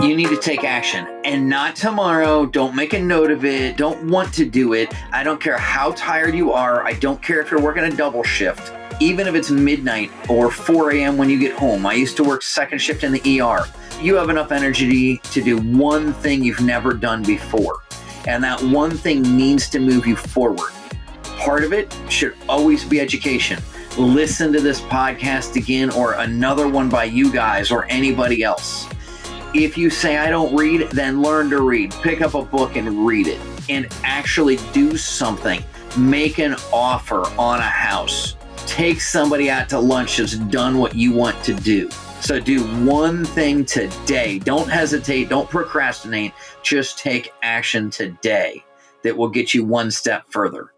you need to take action and not tomorrow. Don't make a note of it. Don't want to do it. I don't care how tired you are. I don't care if you're working a double shift. Even if it's midnight or 4 a.m. when you get home. I used to work second shift in the ER. You have enough energy to do one thing you've never done before. And that one thing needs to move you forward. Part of it should always be education. Listen to this podcast again or another one by you guys or anybody else if you say, I don't read, then learn to read. Pick up a book and read it and actually do something. Make an offer on a house. Take somebody out to lunch that's done what you want to do. So do one thing today. Don't hesitate. Don't procrastinate. Just take action today that will get you one step further.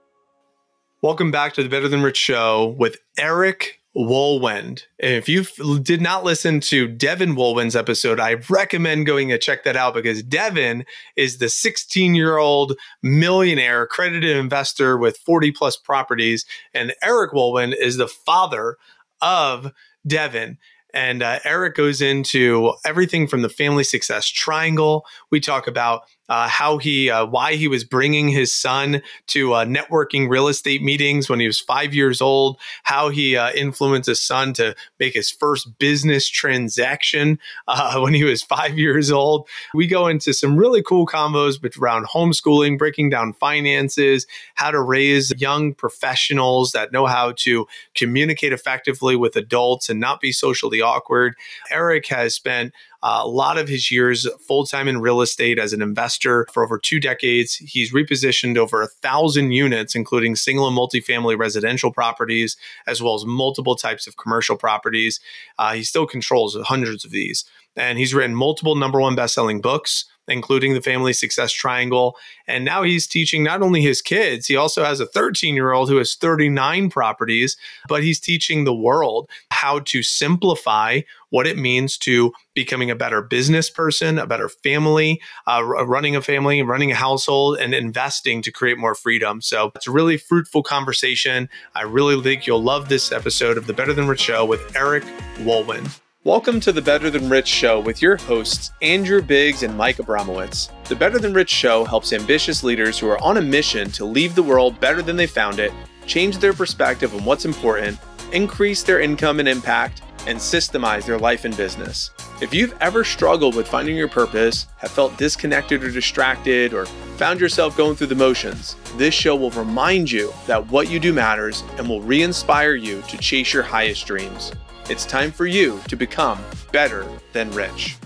Welcome back to the Better Than Rich show with Eric Wohlwend. If you did not listen to Devin Wohlwend's episode, I recommend going to check that out because Devin is the 16 year old millionaire accredited investor with 40 plus properties. And Eric Wohlwend is the father of Devin. And uh, Eric goes into everything from the family success triangle. We talk about uh, how he, uh, why he was bringing his son to uh, networking real estate meetings when he was five years old, how he uh, influenced his son to make his first business transaction uh, when he was five years old. We go into some really cool combos around homeschooling, breaking down finances, how to raise young professionals that know how to communicate effectively with adults and not be socially awkward. Eric has spent a lot of his years full time in real estate as an investor for over two decades. He's repositioned over a thousand units, including single and multifamily residential properties, as well as multiple types of commercial properties. Uh, he still controls hundreds of these. And he's written multiple number one best selling books including the family success triangle. And now he's teaching not only his kids, he also has a 13 year old who has 39 properties, but he's teaching the world how to simplify what it means to becoming a better business person, a better family, uh, running a family, running a household, and investing to create more freedom. So it's a really fruitful conversation. I really think you'll love this episode of the Better Than Rich Show with Eric Wohlwend. Welcome to the Better Than Rich Show with your hosts, Andrew Biggs and Mike Abramowitz. The Better Than Rich Show helps ambitious leaders who are on a mission to leave the world better than they found it, change their perspective on what's important, increase their income and impact, and systemize their life and business. If you've ever struggled with finding your purpose, have felt disconnected or distracted, or found yourself going through the motions, this show will remind you that what you do matters and will re inspire you to chase your highest dreams. It's time for you to become better than rich.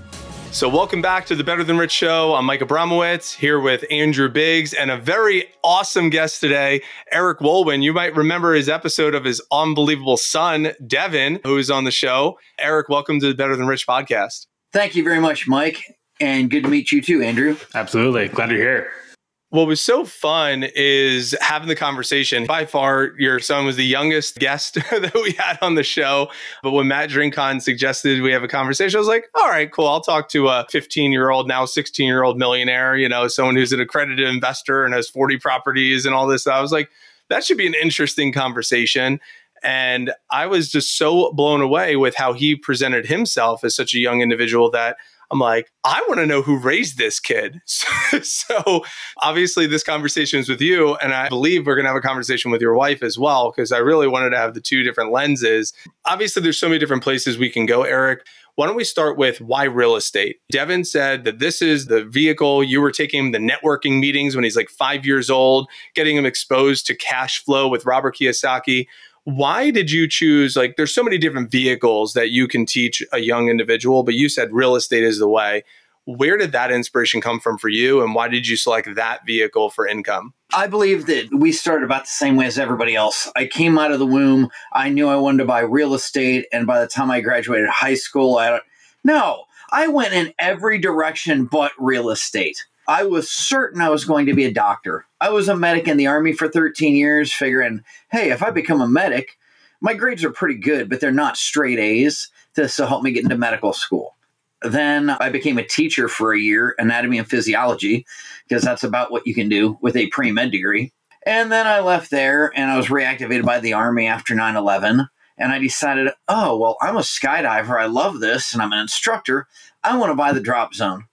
So, welcome back to the Better Than Rich Show. I'm Mike Abramowitz here with Andrew Biggs and a very awesome guest today, Eric Wohlwend. You might remember his episode of his unbelievable son, Devin, who is on the show. Eric, welcome to the Better Than Rich podcast. Thank you very much, Mike. And good to meet you too, Andrew. Absolutely. Glad you're here what was so fun is having the conversation. By far, your son was the youngest guest that we had on the show. But when Matt Drinkon suggested we have a conversation, I was like, all right, cool. I'll talk to a 15 year old, now 16 year old millionaire, you know, someone who's an accredited investor and has 40 properties and all this. I was like, that should be an interesting conversation. And I was just so blown away with how he presented himself as such a young individual that I'm like, I want to know who raised this kid. so obviously, this conversation is with you. And I believe we're going to have a conversation with your wife as well, because I really wanted to have the two different lenses. Obviously, there's so many different places we can go, Eric. Why don't we start with why real estate? Devin said that this is the vehicle you were taking the networking meetings when he's like five years old, getting him exposed to cash flow with Robert Kiyosaki why did you choose like there's so many different vehicles that you can teach a young individual but you said real estate is the way. Where did that inspiration come from for you and why did you select that vehicle for income? I believe that we started about the same way as everybody else. I came out of the womb. I knew i wanted to buy real estate and by the time i graduated high school i don't no i went in every direction but real estate I was certain I was going to be a doctor. I was a medic in the Army for 13 years, figuring, hey, if I become a medic, my grades are pretty good, but they're not straight A's. This will help me get into medical school. Then I became a teacher for a year, anatomy and physiology, because that's about what you can do with a pre med degree. And then I left there and I was reactivated by the Army after 9 11. And I decided, oh, well, I'm a skydiver. I love this and I'm an instructor. I want to buy the drop zone.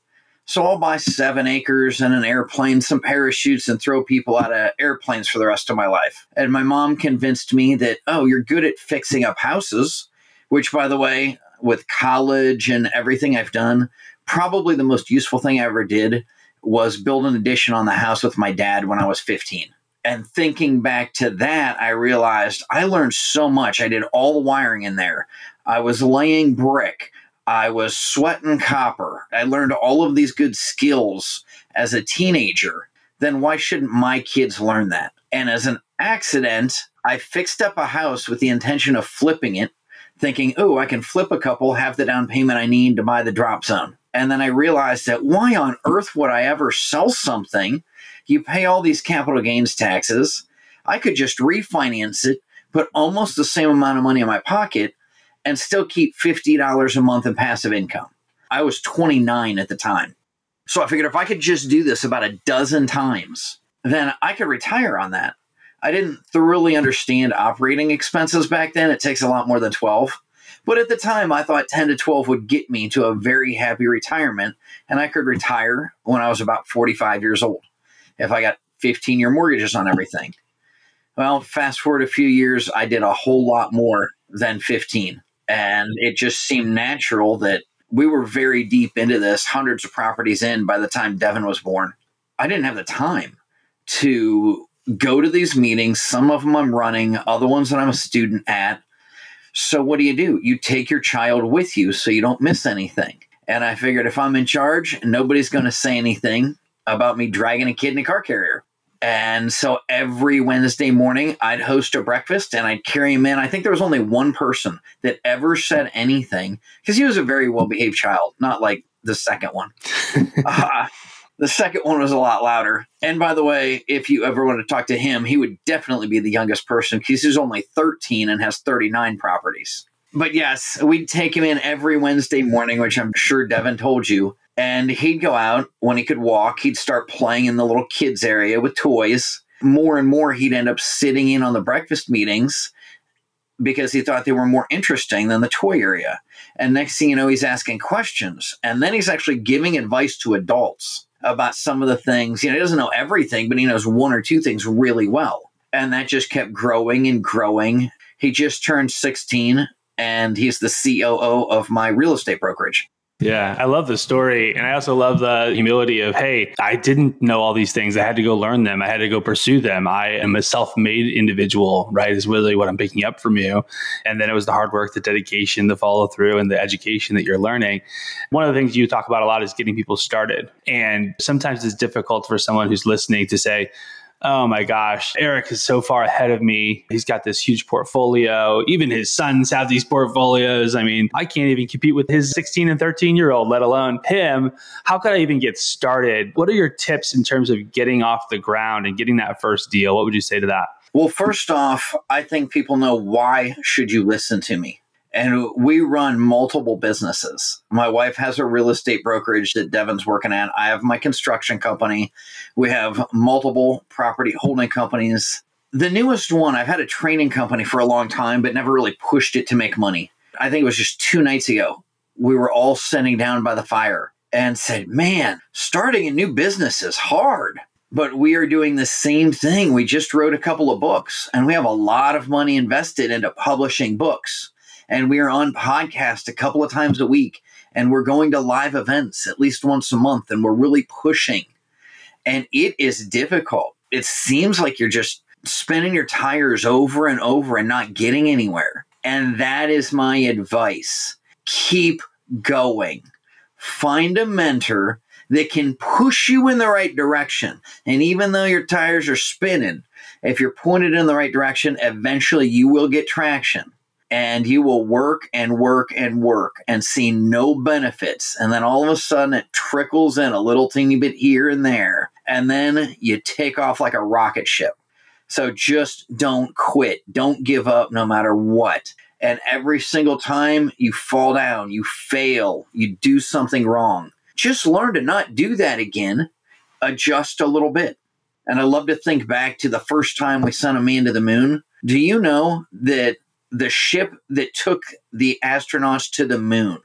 So I'll buy seven acres and an airplane, some parachutes, and throw people out of airplanes for the rest of my life. And my mom convinced me that, oh, you're good at fixing up houses, which, by the way, with college and everything I've done, probably the most useful thing I ever did was build an addition on the house with my dad when I was 15. And thinking back to that, I realized I learned so much. I did all the wiring in there. I was laying brick. I was sweating copper. I learned all of these good skills as a teenager. Then why shouldn't my kids learn that? And as an accident, I fixed up a house with the intention of flipping it, thinking, oh, I can flip a couple, have the down payment I need to buy the drop zone. And then I realized that why on earth would I ever sell something? You pay all these capital gains taxes. I could just refinance it, put almost the same amount of money in my pocket, and still keep $50 a month in passive income. I was 29 at the time. So I figured if I could just do this about a dozen times, then I could retire on that. I didn't thoroughly understand operating expenses back then. It takes a lot more than 12. But at the time, I thought 10 to 12 would get me to a very happy retirement, and I could retire when I was about 45 years old if I got 15 year mortgages on everything. Well, fast forward a few years, I did a whole lot more than 15. And it just seemed natural that we were very deep into this, hundreds of properties in by the time Devin was born. I didn't have the time to go to these meetings. Some of them I'm running, other ones that I'm a student at. So, what do you do? You take your child with you so you don't miss anything. And I figured if I'm in charge, nobody's going to say anything about me dragging a kid in a car carrier. And so every Wednesday morning, I'd host a breakfast and I'd carry him in. I think there was only one person that ever said anything because he was a very well behaved child, not like the second one. uh, the second one was a lot louder. And by the way, if you ever want to talk to him, he would definitely be the youngest person because he's only 13 and has 39 properties. But yes, we'd take him in every Wednesday morning, which I'm sure Devin told you. And he'd go out when he could walk, he'd start playing in the little kids area with toys. More and more, he'd end up sitting in on the breakfast meetings because he thought they were more interesting than the toy area. And next thing you know, he's asking questions. And then he's actually giving advice to adults about some of the things. You know, he doesn't know everything, but he knows one or two things really well. And that just kept growing and growing. He just turned 16 and he's the COO of my real estate brokerage. Yeah, I love the story. And I also love the humility of, hey, I didn't know all these things. I had to go learn them. I had to go pursue them. I am a self made individual, right? Is really what I'm picking up from you. And then it was the hard work, the dedication, the follow through, and the education that you're learning. One of the things you talk about a lot is getting people started. And sometimes it's difficult for someone who's listening to say, oh my gosh, Eric is so far ahead of me. He's got this huge portfolio. Even his sons have these portfolios. I mean, I can't even compete with his 16 and 13 year old, let alone him. How could I even get started? What are your tips in terms of getting off the ground and getting that first deal? What would you say to that? Well, first off, I think people know why should you listen to me? And we run multiple businesses. My wife has a real estate brokerage that Devin's working at. I have my construction company. We have multiple property holding companies. The newest one, I've had a training company for a long time, but never really pushed it to make money. I think it was just two nights ago. We were all sitting down by the fire and said, Man, starting a new business is hard. But we are doing the same thing. We just wrote a couple of books and we have a lot of money invested into publishing books and we are on podcast a couple of times a week and we're going to live events at least once a month and we're really pushing. And it is difficult. It seems like you're just spinning your tires over and over and not getting anywhere. And that is my advice. Keep going. Find a mentor that can push you in the right direction. And even though your tires are spinning if you're pointed in the right direction eventually you will get traction and you will work and work and work and see no benefits. And then all of a sudden it trickles in a little teeny bit here and there. And then you take off like a rocket ship. So just don't quit. Don't give up no matter what. And every single time you fall down, you fail, you do something wrong, just learn to not do that again. Adjust a little bit. And I love to think back to the first time we sent a man to the moon. Do you know that the ship that took the astronauts to the moon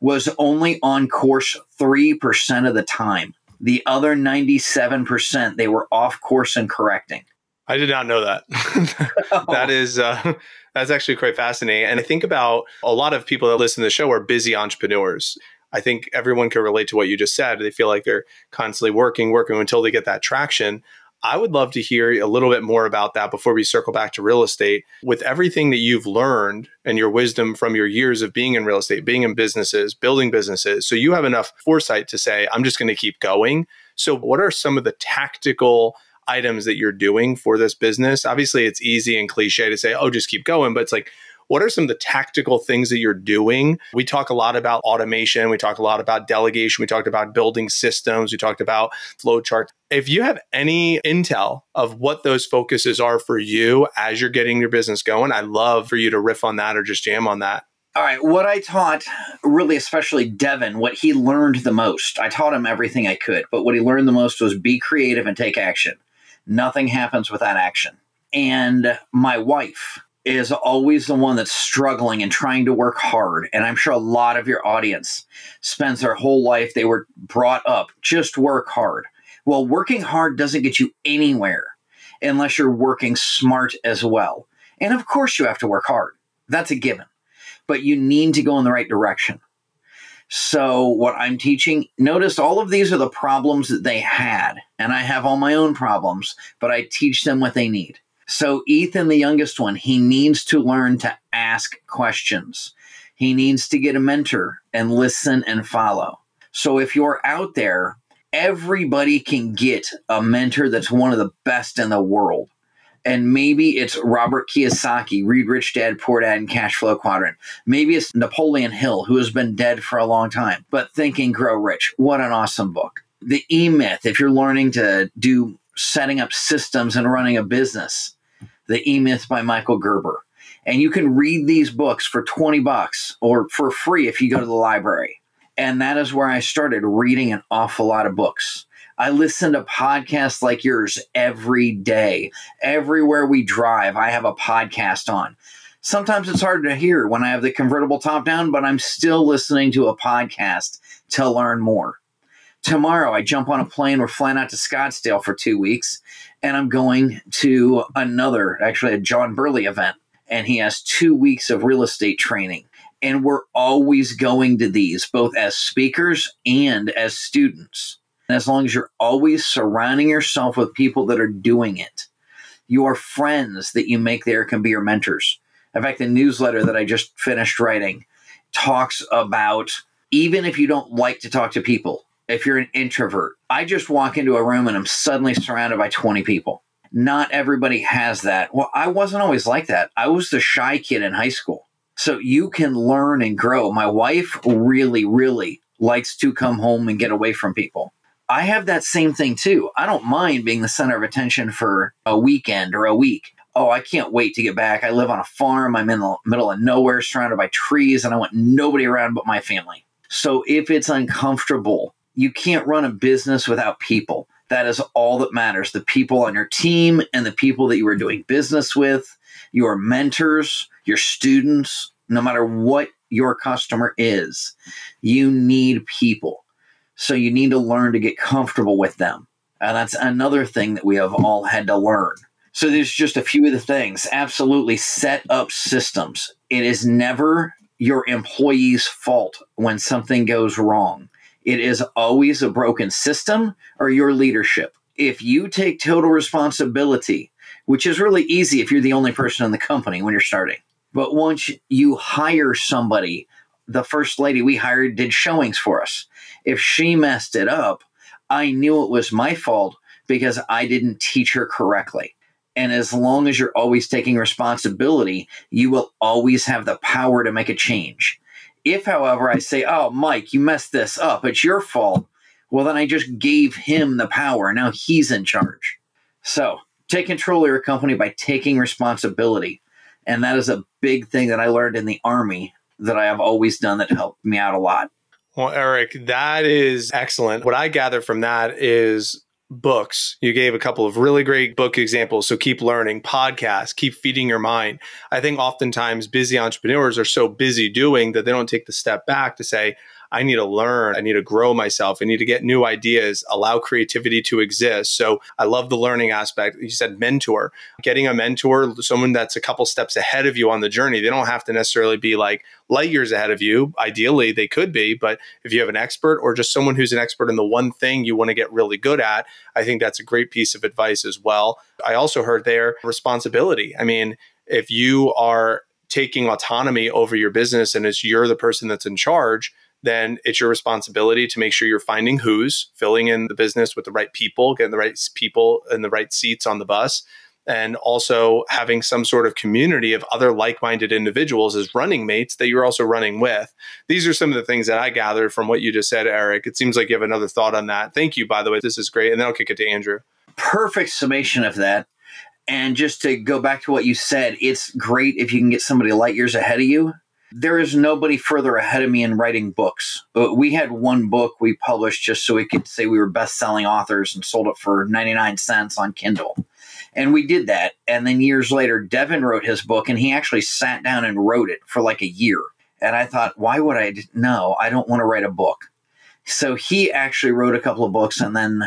was only on course 3% of the time. The other 97%, they were off course and correcting. I did not know that. that is uh, that's actually quite fascinating. And I think about a lot of people that listen to the show are busy entrepreneurs. I think everyone can relate to what you just said. They feel like they're constantly working, working until they get that traction. I would love to hear a little bit more about that before we circle back to real estate. With everything that you've learned and your wisdom from your years of being in real estate, being in businesses, building businesses, so you have enough foresight to say, I'm just going to keep going. So, what are some of the tactical items that you're doing for this business? Obviously, it's easy and cliche to say, oh, just keep going, but it's like, what are some of the tactical things that you're doing? We talk a lot about automation. We talk a lot about delegation. We talked about building systems. We talked about flowcharts. If you have any intel of what those focuses are for you as you're getting your business going, I'd love for you to riff on that or just jam on that. All right, what I taught, really, especially Devin, what he learned the most, I taught him everything I could, but what he learned the most was be creative and take action. Nothing happens without action. And my wife, is always the one that's struggling and trying to work hard. And I'm sure a lot of your audience spends their whole life, they were brought up just work hard. Well, working hard doesn't get you anywhere unless you're working smart as well. And of course, you have to work hard. That's a given. But you need to go in the right direction. So, what I'm teaching, notice all of these are the problems that they had. And I have all my own problems, but I teach them what they need. So, Ethan, the youngest one, he needs to learn to ask questions. He needs to get a mentor and listen and follow. So, if you're out there, everybody can get a mentor that's one of the best in the world. And maybe it's Robert Kiyosaki, Read Rich Dad, Poor Dad, and Cash Flow Quadrant. Maybe it's Napoleon Hill, who has been dead for a long time, but Think and Grow Rich. What an awesome book. The E Myth, if you're learning to do setting up systems and running a business. The E Myth by Michael Gerber. And you can read these books for 20 bucks or for free if you go to the library. And that is where I started reading an awful lot of books. I listen to podcasts like yours every day. Everywhere we drive, I have a podcast on. Sometimes it's hard to hear when I have the convertible top down, but I'm still listening to a podcast to learn more. Tomorrow, I jump on a plane. We're flying out to Scottsdale for two weeks, and I'm going to another, actually, a John Burley event. And he has two weeks of real estate training. And we're always going to these, both as speakers and as students. And as long as you're always surrounding yourself with people that are doing it, your friends that you make there can be your mentors. In fact, the newsletter that I just finished writing talks about even if you don't like to talk to people, if you're an introvert, I just walk into a room and I'm suddenly surrounded by 20 people. Not everybody has that. Well, I wasn't always like that. I was the shy kid in high school. So you can learn and grow. My wife really, really likes to come home and get away from people. I have that same thing too. I don't mind being the center of attention for a weekend or a week. Oh, I can't wait to get back. I live on a farm. I'm in the middle of nowhere, surrounded by trees, and I want nobody around but my family. So if it's uncomfortable you can't run a business without people. That is all that matters. The people on your team and the people that you are doing business with, your mentors, your students, no matter what your customer is, you need people. So you need to learn to get comfortable with them. And that's another thing that we have all had to learn. So there's just a few of the things. Absolutely set up systems. It is never your employee's fault when something goes wrong. It is always a broken system or your leadership. If you take total responsibility, which is really easy if you're the only person in the company when you're starting, but once you hire somebody, the first lady we hired did showings for us. If she messed it up, I knew it was my fault because I didn't teach her correctly. And as long as you're always taking responsibility, you will always have the power to make a change. If, however, I say, oh, Mike, you messed this up, it's your fault, well, then I just gave him the power. Now he's in charge. So take control of your company by taking responsibility. And that is a big thing that I learned in the Army that I have always done that helped me out a lot. Well, Eric, that is excellent. What I gather from that is books. You gave a couple of really great book examples. So keep learning, podcasts, keep feeding your mind. I think oftentimes busy entrepreneurs are so busy doing that they don't take the step back to say, I need to learn. I need to grow myself. I need to get new ideas, allow creativity to exist. So I love the learning aspect. You said mentor, getting a mentor, someone that's a couple steps ahead of you on the journey. They don't have to necessarily be like light years ahead of you. Ideally, they could be, but if you have an expert or just someone who's an expert in the one thing you want to get really good at, I think that's a great piece of advice as well. I also heard there responsibility. I mean, if you are taking autonomy over your business and it's you're the person that's in charge, then it's your responsibility to make sure you're finding who's, filling in the business with the right people, getting the right people in the right seats on the bus, and also having some sort of community of other like minded individuals as running mates that you're also running with. These are some of the things that I gathered from what you just said, Eric. It seems like you have another thought on that. Thank you, by the way. This is great. And then I'll kick it to Andrew. Perfect summation of that. And just to go back to what you said, it's great if you can get somebody light years ahead of you there is nobody further ahead of me in writing books. But we had one book we published just so we could say we were best selling authors and sold it for 99 cents on Kindle. And we did that. And then years later, Devin wrote his book and he actually sat down and wrote it for like a year. And I thought, why would I? No, I don't want to write a book. So he actually wrote a couple of books. And then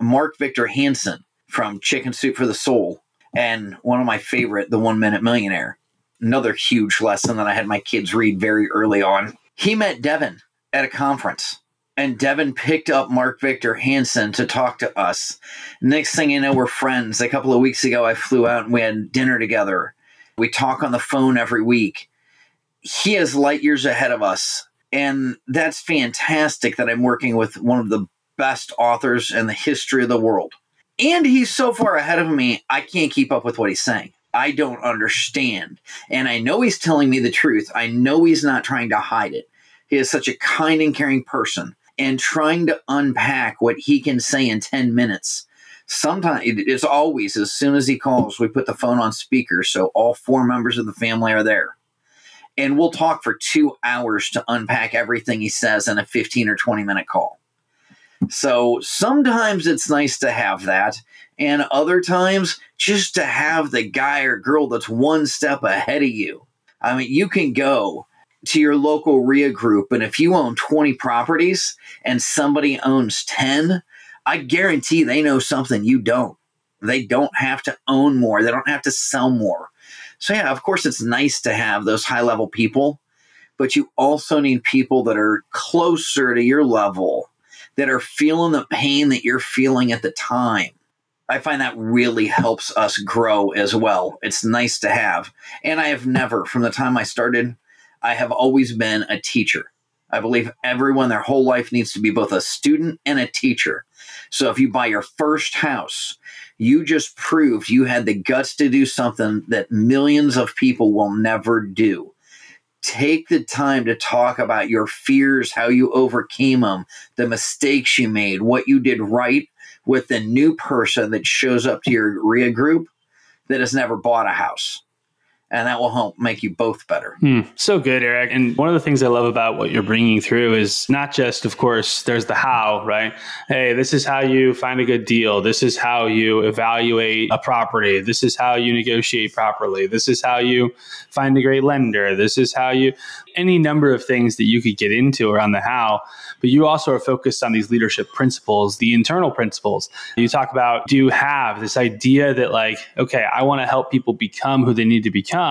Mark Victor Hansen from Chicken Soup for the Soul and one of my favorite, The One Minute Millionaire another huge lesson that I had my kids read very early on. He met Devin at a conference, and Devin picked up Mark Victor Hansen to talk to us. Next thing you know, we're friends. A couple of weeks ago, I flew out and we had dinner together. We talk on the phone every week. He is light years ahead of us. And that's fantastic that I'm working with one of the best authors in the history of the world. And he's so far ahead of me, I can't keep up with what he's saying. I don't understand. And I know he's telling me the truth. I know he's not trying to hide it. He is such a kind and caring person and trying to unpack what he can say in 10 minutes. Sometimes it's always as soon as he calls, we put the phone on speaker so all four members of the family are there. And we'll talk for two hours to unpack everything he says in a 15 or 20 minute call. So sometimes it's nice to have that. And other times, just to have the guy or girl that's one step ahead of you. I mean, you can go to your local RIA group, and if you own 20 properties and somebody owns 10, I guarantee they know something you don't. They don't have to own more, they don't have to sell more. So, yeah, of course, it's nice to have those high level people, but you also need people that are closer to your level that are feeling the pain that you're feeling at the time. I find that really helps us grow as well. It's nice to have. And I have never, from the time I started, I have always been a teacher. I believe everyone their whole life needs to be both a student and a teacher. So if you buy your first house, you just proved you had the guts to do something that millions of people will never do take the time to talk about your fears, how you overcame them, the mistakes you made, what you did right with the new person that shows up to your RIA group that has never bought a house and that will help make you both better. Hmm. So good, Eric. And one of the things I love about what you're bringing through is not just, of course, there's the how, right? Hey, this is how you find a good deal. This is how you evaluate a property. This is how you negotiate properly. This is how you find a great lender. This is how you, any number of things that you could get into around the how but you also are focused on these leadership principles, the internal principles. You talk about do you have this idea that, like, okay, I want to help people become who they need to become.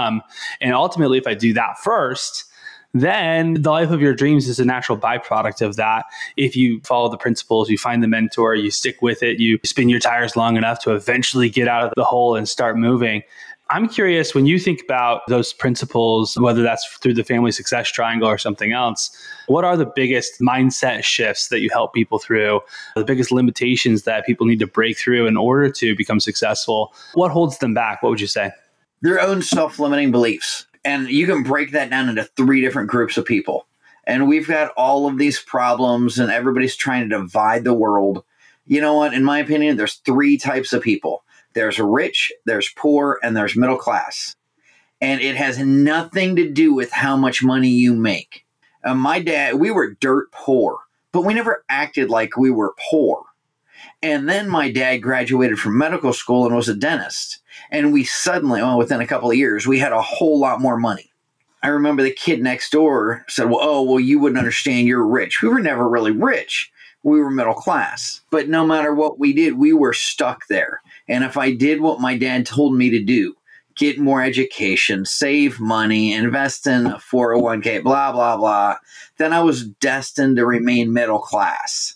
And ultimately, if I do that first, then the life of your dreams is a natural byproduct of that. If you follow the principles, you find the mentor, you stick with it, you spin your tires long enough to eventually get out of the hole and start moving. I'm curious when you think about those principles, whether that's through the family success triangle or something else, what are the biggest mindset shifts that you help people through? The biggest limitations that people need to break through in order to become successful? What holds them back? What would you say? Their own self limiting beliefs. And you can break that down into three different groups of people. And we've got all of these problems, and everybody's trying to divide the world. You know what? In my opinion, there's three types of people there's rich, there's poor, and there's middle class. And it has nothing to do with how much money you make. Uh, my dad, we were dirt poor, but we never acted like we were poor. And then my dad graduated from medical school and was a dentist. And we suddenly, well, within a couple of years, we had a whole lot more money. I remember the kid next door said, Well, oh, well, you wouldn't understand. You're rich. We were never really rich. We were middle class. But no matter what we did, we were stuck there. And if I did what my dad told me to do, get more education, save money, invest in a 401k, blah, blah, blah, then I was destined to remain middle class.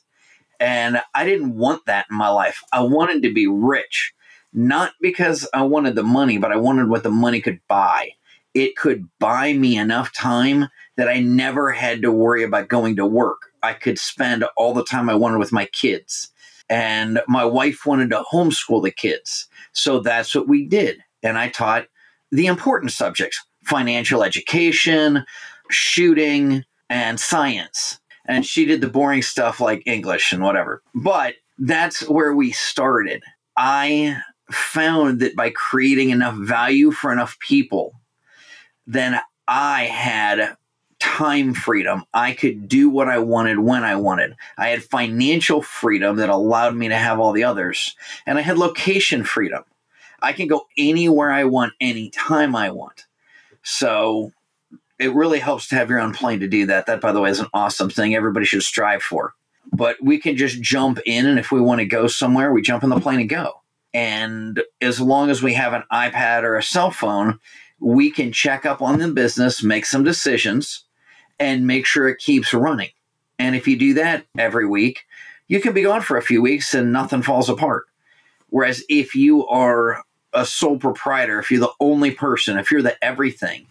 And I didn't want that in my life. I wanted to be rich, not because I wanted the money, but I wanted what the money could buy it could buy me enough time that I never had to worry about going to work. I could spend all the time I wanted with my kids. And my wife wanted to homeschool the kids. So that's what we did. And I taught the important subjects financial education, shooting, and science. And she did the boring stuff like English and whatever. But that's where we started. I found that by creating enough value for enough people, then I had time freedom. I could do what I wanted when I wanted. I had financial freedom that allowed me to have all the others. And I had location freedom. I can go anywhere I want, anytime I want. So it really helps to have your own plane to do that. That, by the way, is an awesome thing everybody should strive for. But we can just jump in, and if we want to go somewhere, we jump in the plane and go. And as long as we have an iPad or a cell phone, we can check up on the business, make some decisions, and make sure it keeps running. And if you do that every week, you can be gone for a few weeks and nothing falls apart. Whereas if you are a sole proprietor, if you're the only person, if you're the everything,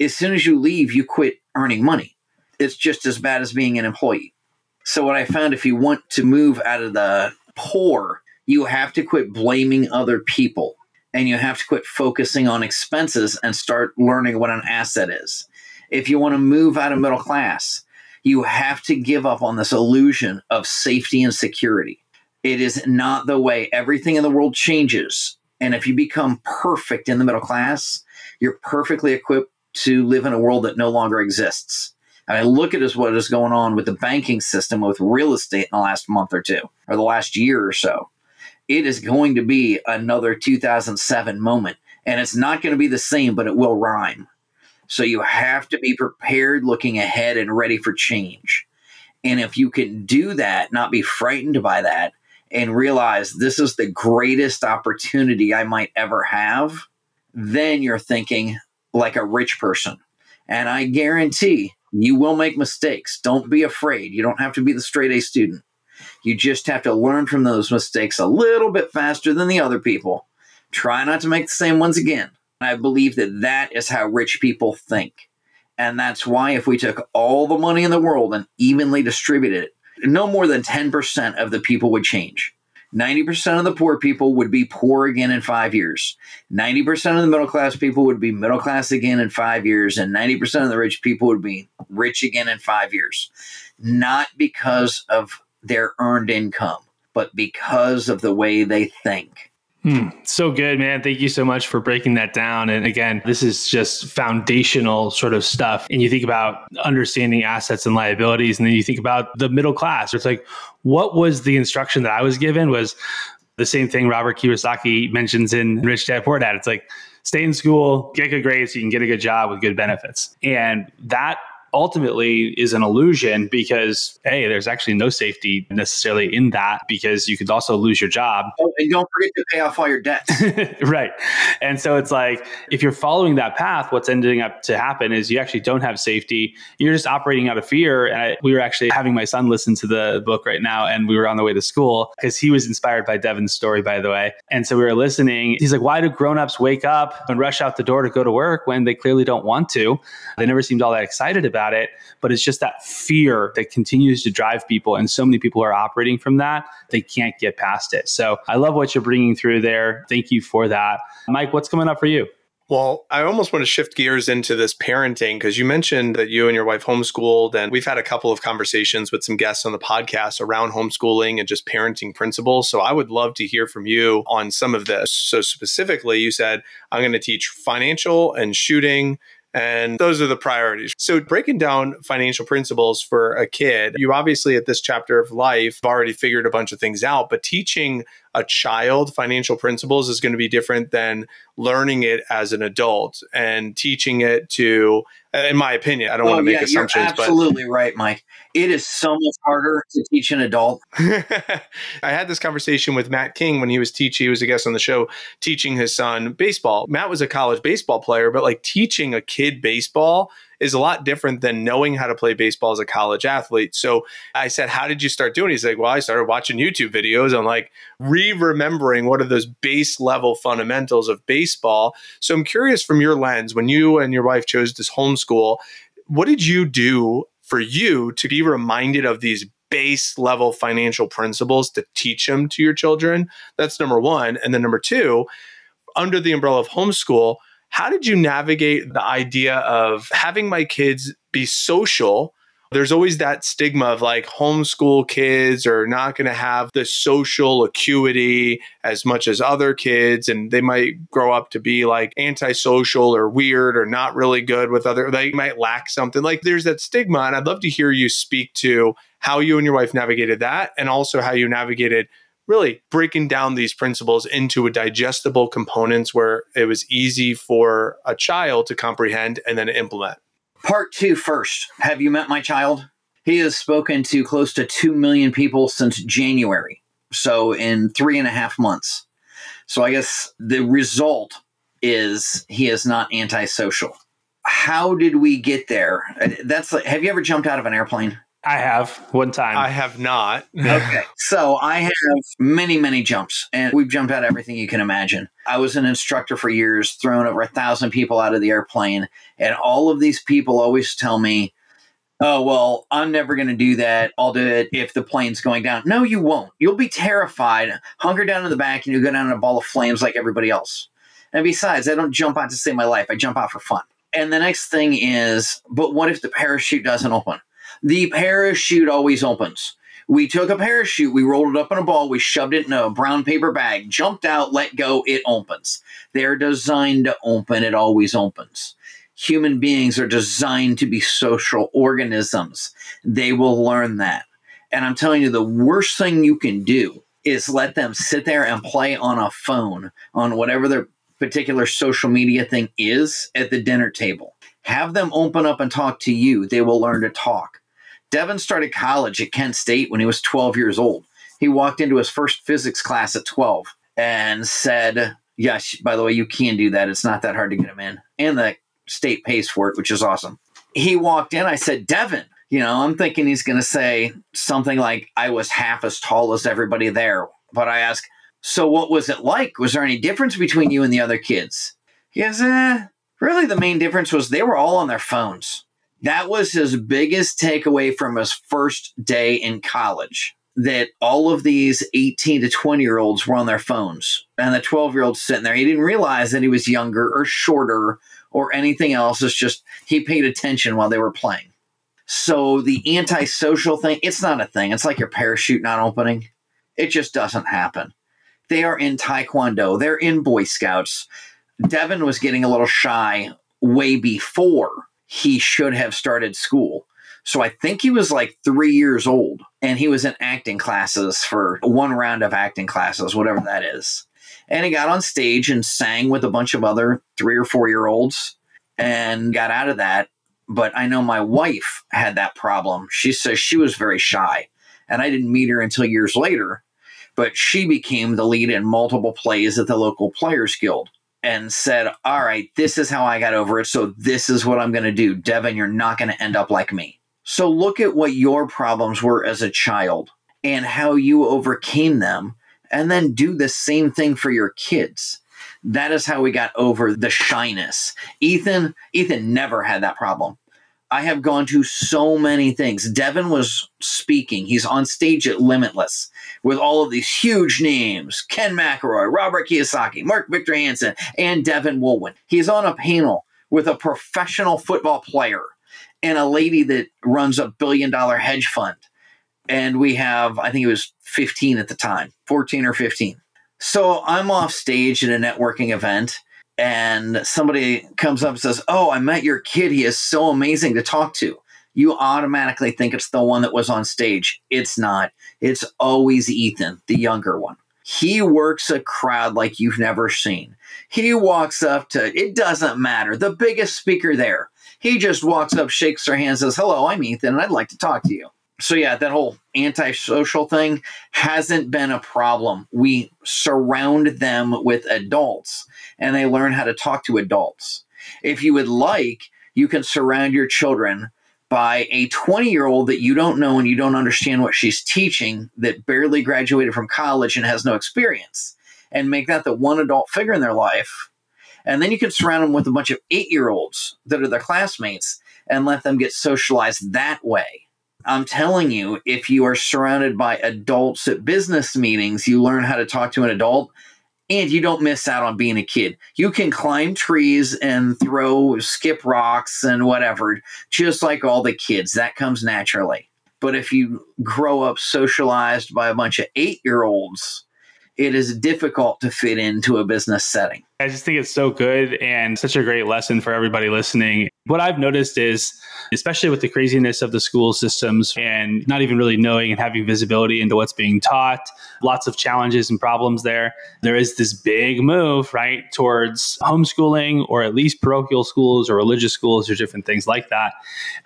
as soon as you leave, you quit earning money. It's just as bad as being an employee. So, what I found if you want to move out of the poor, you have to quit blaming other people and you have to quit focusing on expenses and start learning what an asset is. If you want to move out of middle class, you have to give up on this illusion of safety and security. It is not the way everything in the world changes. And if you become perfect in the middle class, you're perfectly equipped to live in a world that no longer exists. And I mean, look at what is going on with the banking system with real estate in the last month or two, or the last year or so it is going to be another 2007 moment. And it's not going to be the same, but it will rhyme. So you have to be prepared, looking ahead and ready for change. And if you can do that, not be frightened by that, and realize this is the greatest opportunity I might ever have, then you're thinking like a rich person. And I guarantee you will make mistakes. Don't be afraid. You don't have to be the straight A student. You just have to learn from those mistakes a little bit faster than the other people. Try not to make the same ones again. I believe that that is how rich people think. And that's why if we took all the money in the world and evenly distributed it, no more than 10% of the people would change. 90% of the poor people would be poor again in five years. 90% of the middle class people would be middle class again in five years. And 90% of the rich people would be rich again in five years. Not because of their earned income, but because of the way they think. Hmm. So good, man. Thank you so much for breaking that down. And again, this is just foundational sort of stuff. And you think about understanding assets and liabilities, and then you think about the middle class. It's like, what was the instruction that I was given was the same thing Robert Kiyosaki mentions in Rich Dad Poor Dad. It's like, stay in school, get good grades so you can get a good job with good benefits. And that ultimately is an illusion because hey there's actually no safety necessarily in that because you could also lose your job. Oh, and don't forget to pay off all your debts. Right. And so it's like if you're following that path what's ending up to happen is you actually don't have safety. You're just operating out of fear. And I, we were actually having my son listen to the book right now and we were on the way to school because he was inspired by devin's story by the way. And so we were listening. He's like why do grown-ups wake up and rush out the door to go to work when they clearly don't want to? They never seemed all that excited about about it, but it's just that fear that continues to drive people. And so many people are operating from that, they can't get past it. So I love what you're bringing through there. Thank you for that. Mike, what's coming up for you? Well, I almost want to shift gears into this parenting because you mentioned that you and your wife homeschooled, and we've had a couple of conversations with some guests on the podcast around homeschooling and just parenting principles. So I would love to hear from you on some of this. So, specifically, you said, I'm going to teach financial and shooting And those are the priorities. So, breaking down financial principles for a kid, you obviously at this chapter of life have already figured a bunch of things out, but teaching a child financial principles is going to be different than learning it as an adult and teaching it to in my opinion i don't oh, want to make yeah, assumptions you're absolutely but right mike. It is so much harder to teach an adult. I had this conversation with matt king when he was teaching he was a guest on the show teaching his son baseball. Matt was a college baseball player but like teaching a kid baseball is a lot different than knowing how to play baseball as a college athlete. So I said, How did you start doing? He's like, Well, I started watching YouTube videos. I'm like re remembering what are those base level fundamentals of baseball. So I'm curious from your lens, when you and your wife chose this homeschool, what did you do for you to be reminded of these base level financial principles to teach them to your children? That's number one. And then number two, under the umbrella of homeschool, how did you navigate the idea of having my kids be social? There's always that stigma of like homeschool kids are not going to have the social acuity as much as other kids, and they might grow up to be like antisocial or weird or not really good with other, they might lack something. Like there's that stigma. And I'd love to hear you speak to how you and your wife navigated that and also how you navigated really breaking down these principles into a digestible components where it was easy for a child to comprehend and then implement. Part two first. Have you met my child? He has spoken to close to 2 million people since January. So, in three and a half months. So, I guess the result is he is not antisocial. How did we get there? That's like, have you ever jumped out of an airplane? I have one time. I have not. okay. So I have many, many jumps, and we've jumped out everything you can imagine. I was an instructor for years, thrown over a thousand people out of the airplane, and all of these people always tell me, Oh, well, I'm never going to do that. I'll do it if the plane's going down. No, you won't. You'll be terrified, hunker down in the back, and you'll go down in a ball of flames like everybody else. And besides, I don't jump out to save my life, I jump out for fun. And the next thing is, but what if the parachute doesn't open? The parachute always opens. We took a parachute, we rolled it up in a ball, we shoved it in a brown paper bag, jumped out, let go, it opens. They're designed to open, it always opens. Human beings are designed to be social organisms. They will learn that. And I'm telling you, the worst thing you can do is let them sit there and play on a phone on whatever their particular social media thing is at the dinner table. Have them open up and talk to you. They will learn to talk. Devin started college at Kent State when he was 12 years old. He walked into his first physics class at 12 and said, Yes, by the way, you can do that. It's not that hard to get him in. And the state pays for it, which is awesome. He walked in. I said, Devin, you know, I'm thinking he's going to say something like, I was half as tall as everybody there. But I asked, So what was it like? Was there any difference between you and the other kids? He goes, eh, Really, the main difference was they were all on their phones. That was his biggest takeaway from his first day in college that all of these 18 to 20 year olds were on their phones and the 12 year old sitting there. He didn't realize that he was younger or shorter or anything else. It's just he paid attention while they were playing. So the antisocial thing, it's not a thing. It's like your parachute not opening. It just doesn't happen. They are in Taekwondo, they're in Boy Scouts. Devin was getting a little shy way before he should have started school. So I think he was like three years old and he was in acting classes for one round of acting classes, whatever that is. And he got on stage and sang with a bunch of other three or four year olds and got out of that. But I know my wife had that problem. She says she was very shy. And I didn't meet her until years later. But she became the lead in multiple plays at the local Players Guild and said, All right, this is how I got over it. So this is what I'm going to do. Devin, you're not going to end up like me. So look at what your problems were as a child and how you overcame them, and then do the same thing for your kids. That is how we got over the shyness. Ethan, Ethan never had that problem. I have gone to so many things. Devin was speaking. He's on stage at Limitless with all of these huge names Ken McElroy, Robert Kiyosaki, Mark Victor Hansen, and Devin Wohlwend. He's on a panel with a professional football player and a lady that runs a billion dollar hedge fund. And we have, I think it was 15 at the time, 14 or 15. So I'm off stage at a networking event and somebody comes up and says, Oh, I met your kid. He is so amazing to talk to. You automatically think it's the one that was on stage. It's not. It's always Ethan, the younger one. He works a crowd like you've never seen. He walks up to, it doesn't matter, the biggest speaker there. He just walks up, shakes their hand, says, Hello, I'm Ethan, and I'd like to talk to you. So, yeah, that whole antisocial thing hasn't been a problem. We surround them with adults and they learn how to talk to adults. If you would like, you can surround your children by a 20 year old that you don't know and you don't understand what she's teaching that barely graduated from college and has no experience and make that the one adult figure in their life. And then you can surround them with a bunch of eight year olds that are their classmates and let them get socialized that way. I'm telling you, if you are surrounded by adults at business meetings, you learn how to talk to an adult and you don't miss out on being a kid. You can climb trees and throw, skip rocks and whatever, just like all the kids. That comes naturally. But if you grow up socialized by a bunch of eight year olds, it is difficult to fit into a business setting. I just think it's so good and such a great lesson for everybody listening. What I've noticed is, especially with the craziness of the school systems and not even really knowing and having visibility into what's being taught, lots of challenges and problems there. There is this big move, right, towards homeschooling or at least parochial schools or religious schools or different things like that.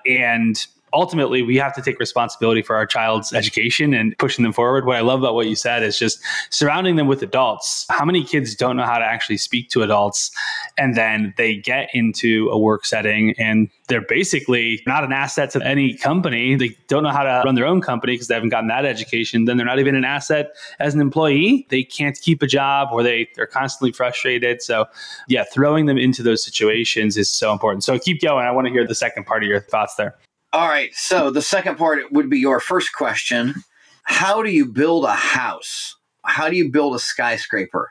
And ultimately we have to take responsibility for our child's education and pushing them forward. What I love about what you said is just surrounding them with adults. How many kids don't know how to actually speak to adults and then they get into a work setting and they're basically not an asset to any company. They don't know how to run their own company because they haven't gotten that education. Then they're not even an asset as an employee. They can't keep a job or they, they're constantly frustrated. So, yeah, throwing them into those situations is so important. So, keep going. I want to hear the second part of your thoughts there. All right. So the second part would be your first question. How do you build a house? How do you build a skyscraper?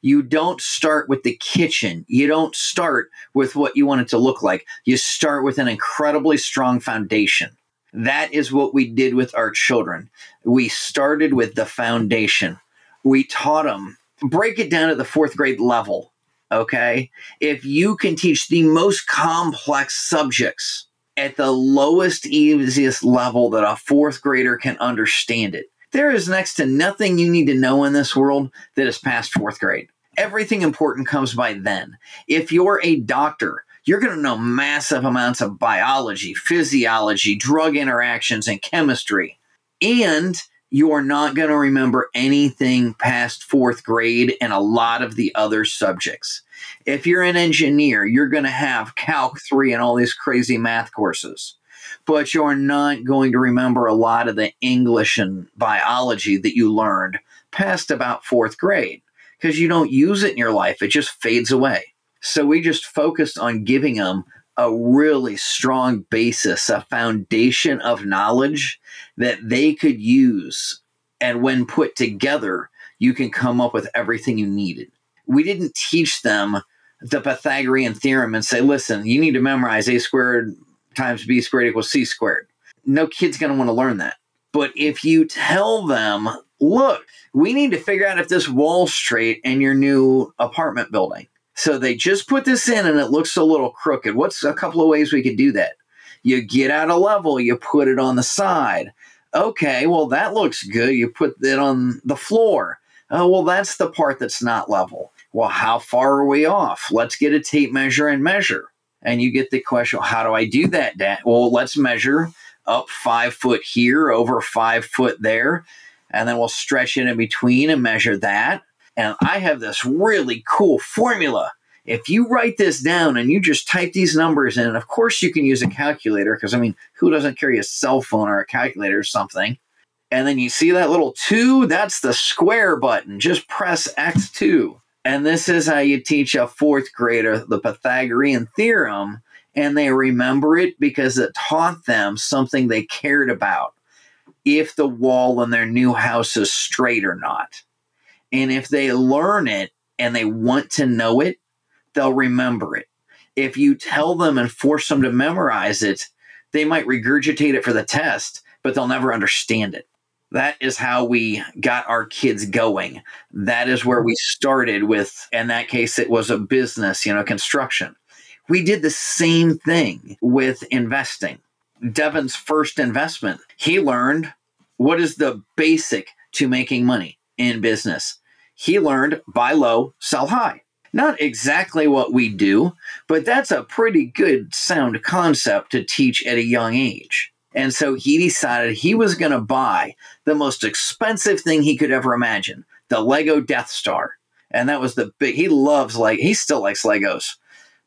You don't start with the kitchen. You don't start with what you want it to look like. You start with an incredibly strong foundation. That is what we did with our children. We started with the foundation. We taught them, break it down to the fourth grade level. Okay. If you can teach the most complex subjects, at the lowest, easiest level that a fourth grader can understand it. There is next to nothing you need to know in this world that is past fourth grade. Everything important comes by then. If you're a doctor, you're going to know massive amounts of biology, physiology, drug interactions, and chemistry. And you are not going to remember anything past fourth grade and a lot of the other subjects. If you're an engineer, you're going to have Calc 3 and all these crazy math courses, but you're not going to remember a lot of the English and biology that you learned past about fourth grade because you don't use it in your life. It just fades away. So we just focused on giving them a really strong basis, a foundation of knowledge that they could use. And when put together, you can come up with everything you needed we didn't teach them the Pythagorean theorem and say, listen, you need to memorize a squared times b squared equals c squared. No kid's going to want to learn that. But if you tell them, look, we need to figure out if this wall's straight in your new apartment building. So they just put this in and it looks a little crooked. What's a couple of ways we could do that? You get out a level, you put it on the side. Okay, well, that looks good. You put it on the floor. Oh, well, that's the part that's not level. Well, how far are we off? Let's get a tape measure and measure. And you get the question, how do I do that, Dad? Well, let's measure up five foot here, over five foot there. And then we'll stretch it in between and measure that. And I have this really cool formula. If you write this down and you just type these numbers in, and of course you can use a calculator, because I mean, who doesn't carry a cell phone or a calculator or something? And then you see that little two, that's the square button. Just press X2. And this is how you teach a fourth grader the Pythagorean theorem. And they remember it because it taught them something they cared about if the wall in their new house is straight or not. And if they learn it and they want to know it, they'll remember it. If you tell them and force them to memorize it, they might regurgitate it for the test, but they'll never understand it That is how we got our kids going. That is where we started with, in that case, it was a business, you know, construction. We did the same thing with investing. Devin's first investment, he learned what is the basic to making money in business. He learned buy low, sell high. Not exactly what we do, but that's a pretty good sound concept to teach at a young age. And so he decided he was going to buy the most expensive thing he could ever imagine the Lego Death Star. And that was the big, he loves like, he still likes Legos,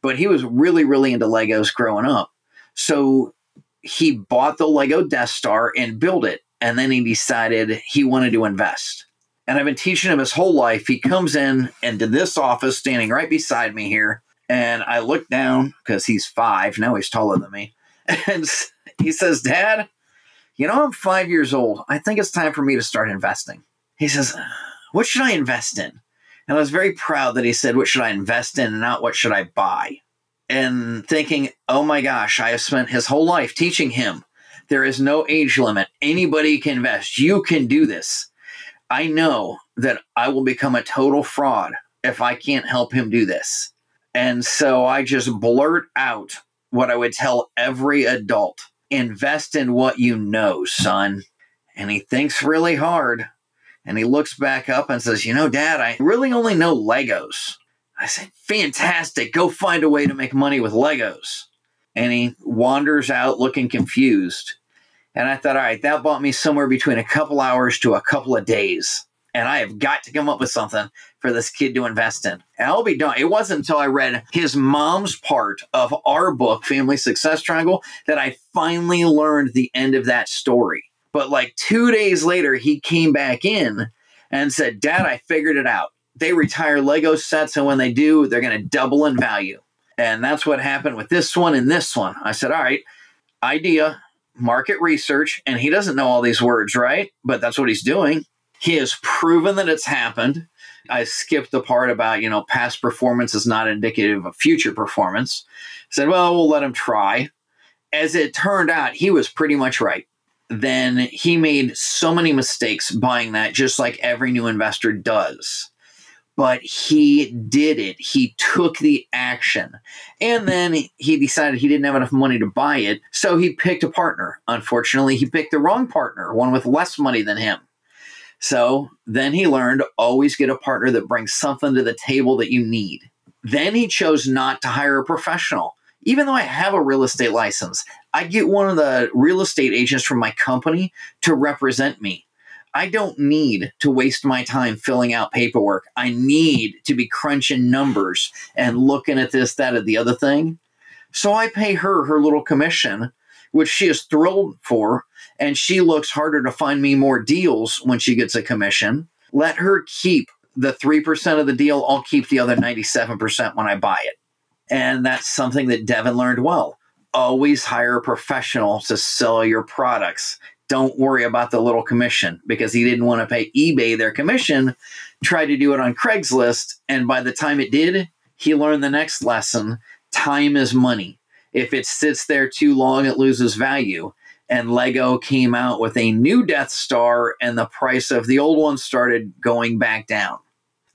but he was really, really into Legos growing up. So he bought the Lego Death Star and built it. And then he decided he wanted to invest. And I've been teaching him his whole life. He comes in into this office, standing right beside me here. And I look down because he's five. Now he's taller than me. And he says, Dad, you know, I'm five years old. I think it's time for me to start investing. He says, What should I invest in? And I was very proud that he said, What should I invest in and not what should I buy? And thinking, Oh my gosh, I have spent his whole life teaching him there is no age limit. Anybody can invest. You can do this. I know that I will become a total fraud if I can't help him do this. And so I just blurt out what I would tell every adult invest in what you know, son. And he thinks really hard and he looks back up and says, You know, dad, I really only know Legos. I said, Fantastic. Go find a way to make money with Legos. And he wanders out looking confused. And I thought, all right, that bought me somewhere between a couple hours to a couple of days. And I have got to come up with something for this kid to invest in. And I'll be done. It wasn't until I read his mom's part of our book, Family Success Triangle, that I finally learned the end of that story. But like two days later, he came back in and said, Dad, I figured it out. They retire Lego sets, and when they do, they're going to double in value. And that's what happened with this one and this one. I said, All right, idea, market research, and he doesn't know all these words, right? But that's what he's doing. He has proven that it's happened. I skipped the part about, you know, past performance is not indicative of future performance. Said, well, we'll let him try. As it turned out, he was pretty much right. Then he made so many mistakes buying that, just like every new investor does but he did it. He took the action. And then he decided he didn't have enough money to buy it, so he picked a partner. Unfortunately, he picked the wrong partner, one with less money than him. So then he learned always get a partner that brings something to the table that you need. Then he chose not to hire a professional. Even though I have a real estate license, I get one of the real estate agents from my company to represent me I don't need to waste my time filling out paperwork. I need to be crunching numbers and looking at this, that, or the other thing. So I pay her her little commission, which she is thrilled for. And she looks harder to find me more deals when she gets a commission. Let her keep the 3% of the deal. I'll keep the other 97% when I buy it. And that's something that Devin learned well. Always hire a professional to sell your products don't worry about the little commission because he didn't want to pay eBay their commission, tried to do it on Craigslist. And by the time it did, he learned the next lesson time is money. If it sits there too long, it loses value. And Lego came out with a new Death Star, and the price of the old one started going back down.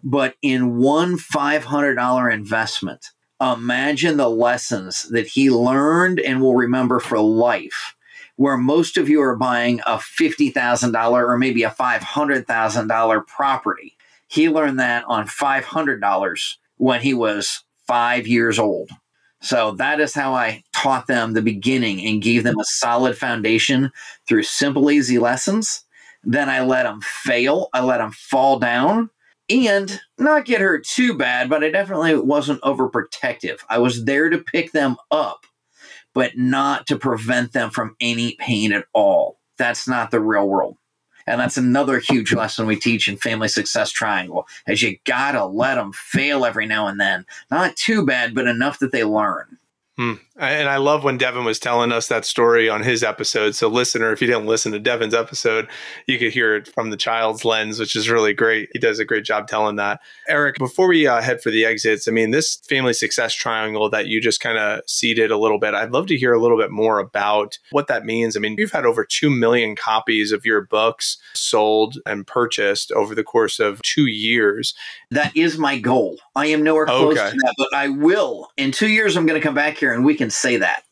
But in one $500 investment, imagine the lessons that he learned and will remember for life where most of you are buying a $50,000 or maybe a $500,000 property. He learned that on $500 when he was five years old. So that is how I taught them the beginning and gave them a solid foundation through simple, easy lessons. Then I let them fail, I let them fall down and not get hurt too bad, but I definitely wasn't overprotective. I was there to pick them up but not to prevent them from any pain at all. That's not the real world. And that's another huge lesson we teach in Family Success Triangle, is you gotta let them fail every now and then. Not too bad, but enough that they learn. Hmm. And I love when Devin was telling us that story on his episode. So, listener, if you didn't listen to Devin's episode, you could hear it from the child's lens, which is really great. He does a great job telling that. Eric, before we uh, head for the exits, I mean, this family success triangle that you just kind of seeded a little bit, I'd love to hear a little bit more about what that means. I mean, you've had over 2 million copies of your books sold and purchased over the course of two years. That is my goal. I am nowhere close okay. to that, but I will. In two years, I'm going to come back here and we can say that.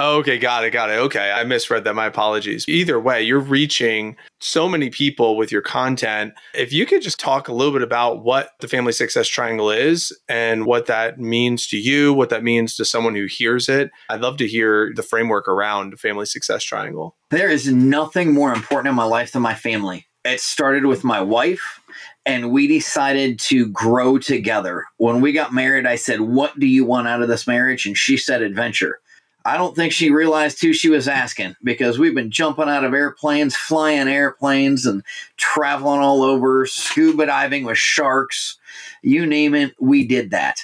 Okay, got it, got it. Okay, I misread that. My apologies. Either way, you're reaching so many people with your content. If you could just talk a little bit about what the Family Success Triangle is and what that means to you, what that means to someone who hears it, I'd love to hear the framework around the Family Success Triangle. There is nothing more important in my life than my family. It started with my wife, and we decided to grow together. When we got married, I said, What do you want out of this marriage? And she said, Adventure. I don't think she realized who she was asking because we've been jumping out of airplanes, flying airplanes, and traveling all over, scuba diving with sharks. You name it, we did that.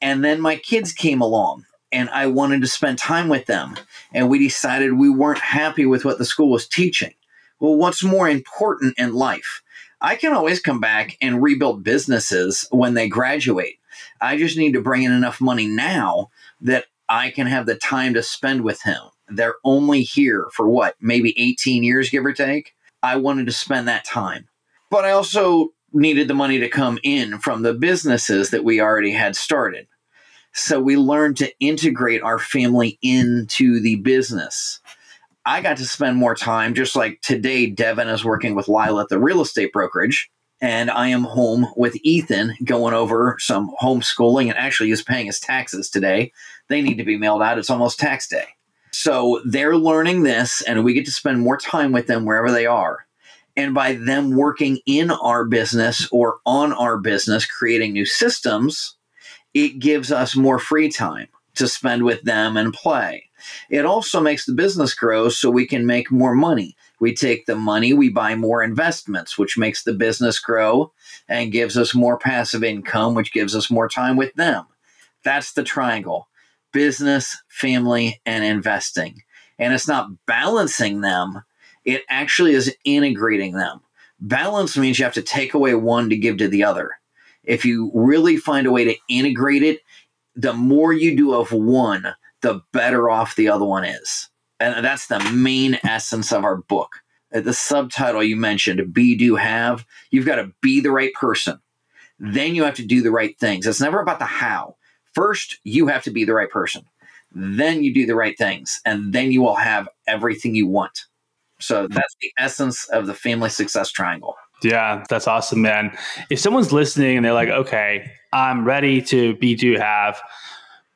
And then my kids came along and I wanted to spend time with them. And we decided we weren't happy with what the school was teaching. Well, what's more important in life? I can always come back and rebuild businesses when they graduate. I just need to bring in enough money now that I can have the time to spend with him. They're only here for what, maybe 18 years, give or take. I wanted to spend that time. But I also needed the money to come in from the businesses that we already had started. So we learned to integrate our family into the business. I got to spend more time, just like today, Devin is working with Lila at the real estate brokerage and I am home with Ethan going over some homeschooling and actually is paying his taxes today. They need to be mailed out. It's almost tax day. So they're learning this, and we get to spend more time with them wherever they are. And by them working in our business or on our business, creating new systems, it gives us more free time to spend with them and play. It also makes the business grow so we can make more money. We take the money, we buy more investments, which makes the business grow and gives us more passive income, which gives us more time with them. That's the triangle business, family, and investing. And it's not balancing them, it actually is integrating them. Balance means you have to take away one to give to the other. If you really find a way to integrate it, the more you do of one, the better off the other one is. And that's the main essence of our book. Uh, the subtitle you mentioned, Be Do Have, you've got to be the right person. Then you have to do the right things. It's never about the how. First, you have to be the right person. Then you do the right things. And then you will have everything you want. So that's the essence of the family success triangle. Yeah, that's awesome, man. If someone's listening and they're like, okay, I'm ready to be do have,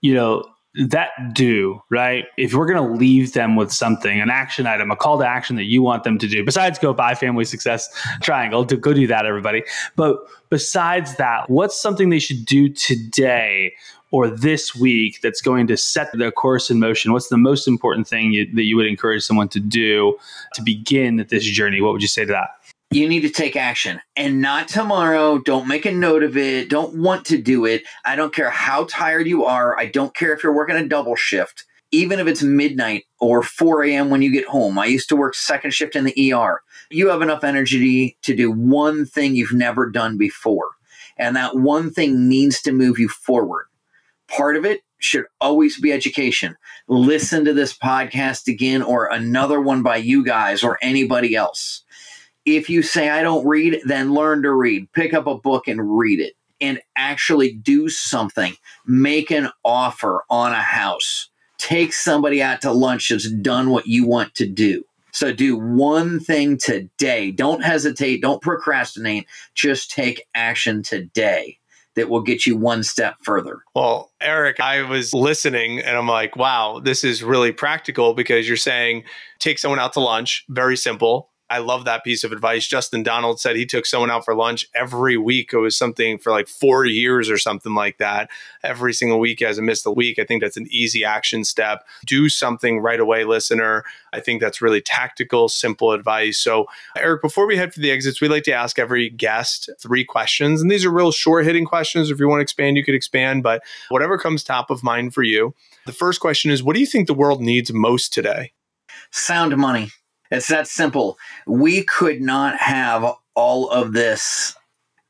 you know, that do, right? If we're going to leave them with something, an action item, a call to action that you want them to do, besides go buy Family Success Triangle, to go do that, everybody. But besides that, what's something they should do today or this week that's going to set the course in motion? What's the most important thing you, that you would encourage someone to do to begin this journey? What would you say to that? You need to take action and not tomorrow. Don't make a note of it. Don't want to do it. I don't care how tired you are. I don't care if you're working a double shift, even if it's midnight or 4 a.m. when you get home. I used to work second shift in the ER. You have enough energy to do one thing you've never done before. And that one thing needs to move you forward. Part of it should always be education. Listen to this podcast again or another one by you guys or anybody else if you say, I don't read, then learn to read. Pick up a book and read it and actually do something. Make an offer on a house. Take somebody out to lunch that's done what you want to do. So do one thing today. Don't hesitate. Don't procrastinate. Just take action today that will get you one step further. Well, Eric, I was listening and I'm like, wow, this is really practical because you're saying take someone out to lunch, very simple I love that piece of advice. Justin Donald said he took someone out for lunch every week. It was something for like four years or something like that. Every single week as hasn't missed a week. I think that's an easy action step. Do something right away, listener. I think that's really tactical, simple advice. So, Eric, before we head for the exits, we like to ask every guest three questions. And these are real short hitting questions. If you want to expand, you could expand, but whatever comes top of mind for you. The first question is What do you think the world needs most today? Sound money. It's that simple. We could not have all of this,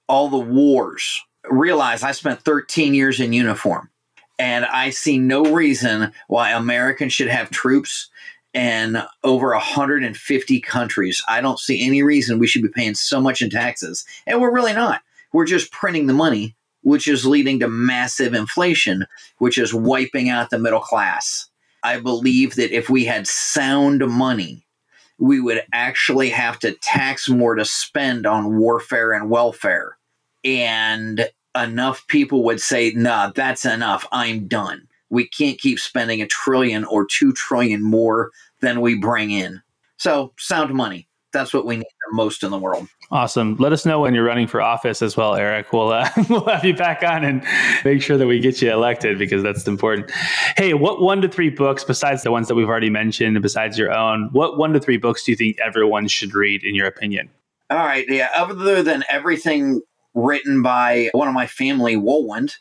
all the wars. Realize I spent 13 years in uniform, and I see no reason why Americans should have troops in over 150 countries. I don't see any reason we should be paying so much in taxes. And we're really not. We're just printing the money, which is leading to massive inflation, which is wiping out the middle class. I believe that if we had sound money, we would actually have to tax more to spend on warfare and welfare. And enough people would say, nah, that's enough. I'm done. We can't keep spending a trillion or two trillion more than we bring in. So, sound money. That's what we need the most in the world. Awesome. Let us know when you're running for office as well, Eric. We'll uh, we'll have you back on and make sure that we get you elected because that's important. Hey, what one to three books besides the ones that we've already mentioned besides your own? What one to three books do you think everyone should read in your opinion? All right, yeah. Other than everything written by one of my family, Wohlwend,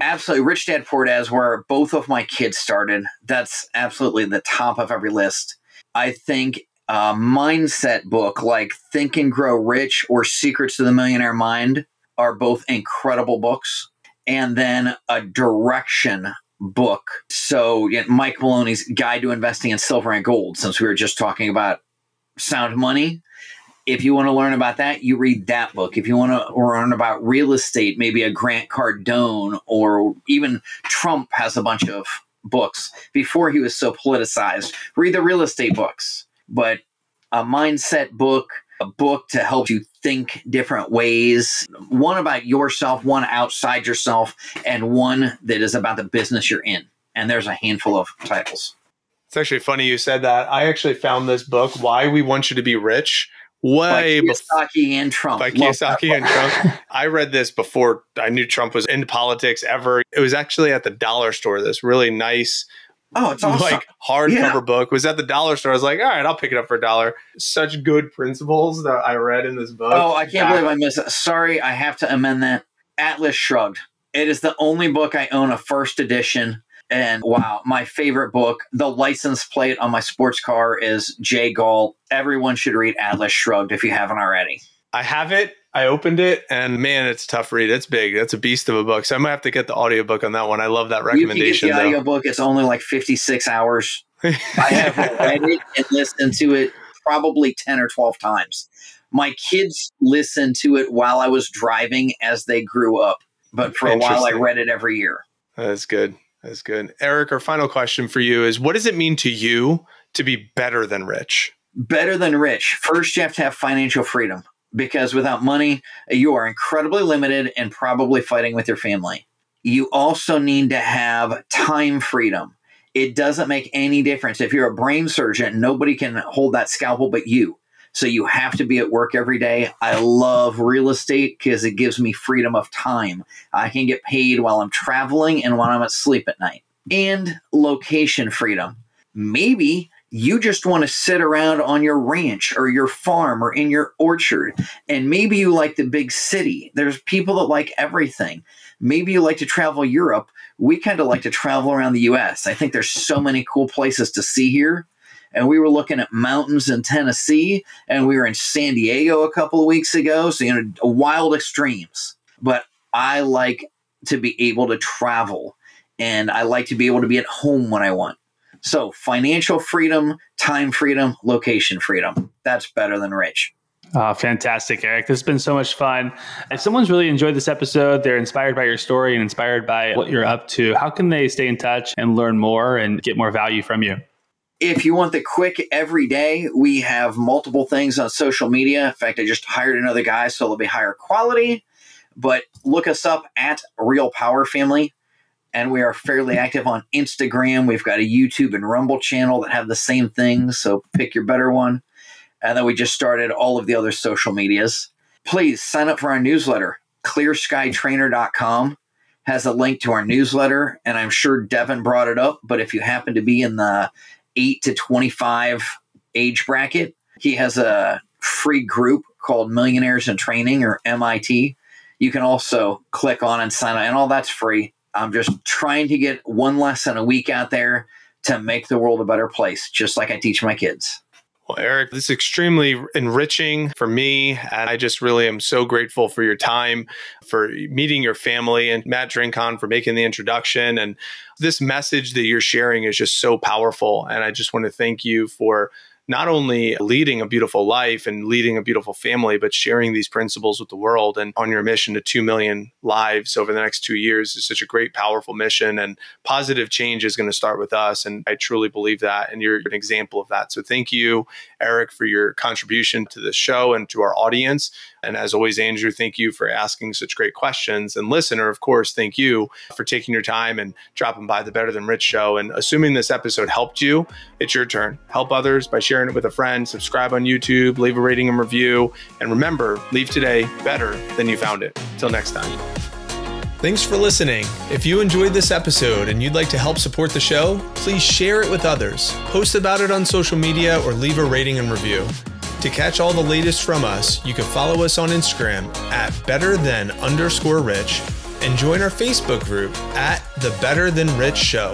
absolutely Rich Dad Poor Dad where both of my kids started. That's absolutely the top of every list. I think a mindset book like Think and Grow Rich or Secrets to the Millionaire Mind are both incredible books. And then a direction book. So Mike Maloney's Guide to Investing in Silver and Gold, since we were just talking about sound money. If you want to learn about that, you read that book. If you want to learn about real estate, maybe a Grant Cardone or even Trump has a bunch of books before he was so politicized. Read the real estate books but a mindset book, a book to help you think different ways, one about yourself, one outside yourself, and one that is about the business you're in. And there's a handful of titles. It's actually funny you said that. I actually found this book, Why We Want You to Be Rich, way by Kiyosaki and Trump. By Kiyosaki and Trump. I read this before I knew Trump was in politics ever. It was actually at the dollar store, this really nice Oh, it's awesome. Like hardcover yeah. book was at the dollar store. I was like, all right, I'll pick it up for a dollar. Such good principles that I read in this book. Oh, I can't believe I missed it. Sorry, I have to amend that. Atlas Shrugged. It is the only book I own a first edition. And wow, my favorite book. The license plate on my sports car is J Galt. Everyone should read Atlas Shrugged if you haven't already. I have it. I opened it and man, it's a tough read. It's big. That's a beast of a book. So I might have to get the audiobook on that one. I love that recommendation. You can get the audiobook. It's only like 56 hours. I have read it and listened to it probably 10 or 12 times. My kids listened to it while I was driving as they grew up. But for a while, I read it every year. That's good. That's good. Eric, our final question for you is what does it mean to you to be better than rich? Better than rich. First, you have to have financial freedom because without money, you are incredibly limited and probably fighting with your family. You also need to have time freedom. It doesn't make any difference. If you're a brain surgeon, nobody can hold that scalpel but you. So you have to be at work every day. I love real estate because it gives me freedom of time. I can get paid while I'm traveling and when I'm asleep at night. And location freedom. Maybe you just want to sit around on your ranch or your farm or in your orchard. And maybe you like the big city. There's people that like everything. Maybe you like to travel Europe. We kind of like to travel around the US. I think there's so many cool places to see here. And we were looking at mountains in Tennessee and we were in San Diego a couple of weeks ago. So, you know, wild extremes. But I like to be able to travel and I like to be able to be at home when I want. So financial freedom, time freedom, location freedom. That's better than rich. Oh, fantastic, Eric. This has been so much fun. If someone's really enjoyed this episode, they're inspired by your story and inspired by what you're up to, how can they stay in touch and learn more and get more value from you? If you want the quick every day, we have multiple things on social media. In fact, I just hired another guy, so it'll be higher quality. But look us up at Real Power Family and we are fairly active on Instagram. We've got a YouTube and Rumble channel that have the same thing, so pick your better one. And then we just started all of the other social medias. Please sign up for our newsletter. ClearSkyTrainer.com has a link to our newsletter. And I'm sure Devin brought it up, but if you happen to be in the 8 to 25 age bracket, he has a free group called Millionaires in Training or MIT. You can also click on and sign up, and all that's free. I'm just trying to get one lesson a week out there to make the world a better place, just like I teach my kids. Well, Eric, this is extremely enriching for me. And I just really am so grateful for your time, for meeting your family, and Matt Drinkon for making the introduction. And this message that you're sharing is just so powerful. And I just want to thank you for not only leading a beautiful life and leading a beautiful family, but sharing these principles with the world and on your mission to 2 million lives over the next two years is such a great, powerful mission. And positive change is going to start with us. And I truly believe that. And you're an example of that. So thank you, Eric, for your contribution to the show and to our audience. And as always, Andrew, thank you for asking such great questions. And listener, of course, thank you for taking your time and dropping by the Better Than Rich show. And assuming this episode helped you, it's your turn. Help others by sharing it with a friend, subscribe on YouTube, leave a rating and review. And remember, leave today better than you found it. Till next time. Thanks for listening. If you enjoyed this episode and you'd like to help support the show, please share it with others, post about it on social media, or leave a rating and review. To catch all the latest from us, you can follow us on Instagram at better than underscore rich and join our Facebook group at the Better Than Rich Show.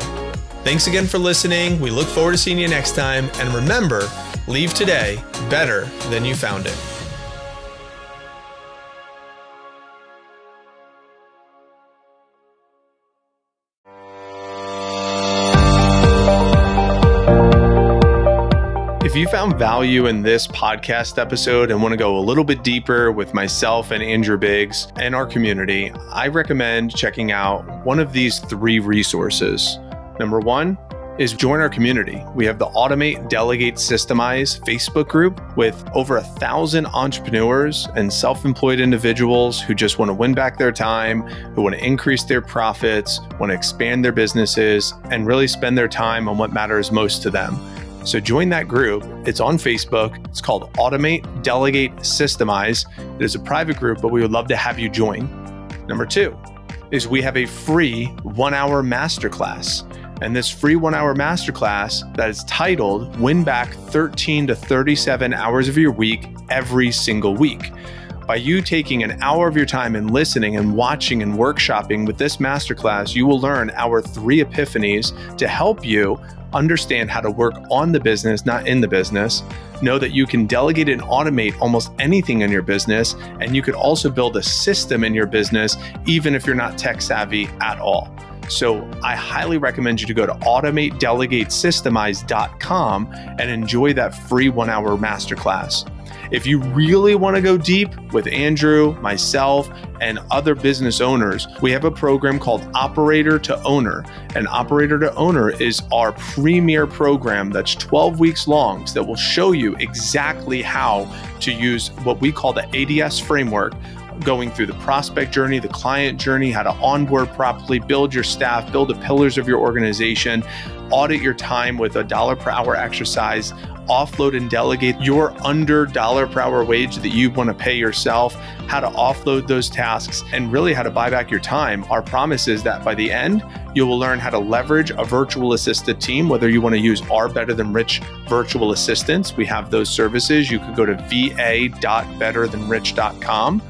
Thanks again for listening. We look forward to seeing you next time. And remember, leave today better than you found it. If you found value in this podcast episode and want to go a little bit deeper with myself and Andrew Biggs and our community, I recommend checking out one of these three resources. Number one is join our community. We have the Automate, Delegate, Systemize Facebook group with over a thousand entrepreneurs and self employed individuals who just want to win back their time, who want to increase their profits, want to expand their businesses, and really spend their time on what matters most to them. So join that group. It's on Facebook. It's called Automate, Delegate, Systemize. It is a private group, but we would love to have you join. Number two is we have a free one hour masterclass. And this free one hour masterclass that is titled Win Back 13 to 37 Hours of Your Week Every Single Week. By you taking an hour of your time and listening and watching and workshopping with this masterclass, you will learn our three epiphanies to help you understand how to work on the business, not in the business. Know that you can delegate and automate almost anything in your business. And you could also build a system in your business, even if you're not tech savvy at all. So I highly recommend you to go to automatedelegatesystemize.com and enjoy that free one hour masterclass. If you really want to go deep with Andrew, myself, and other business owners, we have a program called Operator to Owner. And Operator to Owner is our premier program that's 12 weeks long that will show you exactly how to use what we call the ADS framework going through the prospect journey, the client journey, how to onboard properly, build your staff, build the pillars of your organization, audit your time with a dollar per hour exercise, offload and delegate your under dollar per hour wage that you want to pay yourself, how to offload those tasks, and really how to buy back your time. Our promise is that by the end, you will learn how to leverage a virtual assistant team, whether you want to use our Better Than Rich virtual assistants. We have those services. You could go to va.betterthanrich.com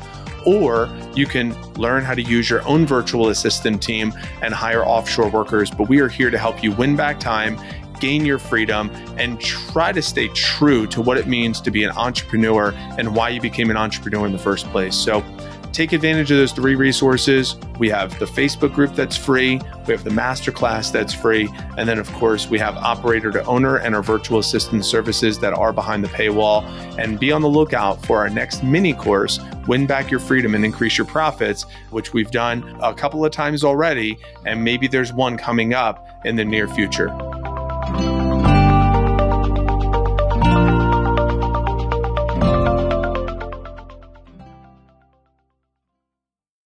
or you can learn how to use your own virtual assistant team and hire offshore workers. But we are here to help you win back time, gain your freedom, and try to stay true to what it means to be an entrepreneur and why you became an entrepreneur in the first place. So, take advantage of those three resources. We have the Facebook group that's free, we have the masterclass that's free, and then, of course, we have Operator to Owner and our virtual assistant services that are behind the paywall. And be on the lookout for our next mini course, Win Back Your Freedom and Increase Your Profits, which we've done a couple of times already, and maybe there's one coming up in the near future.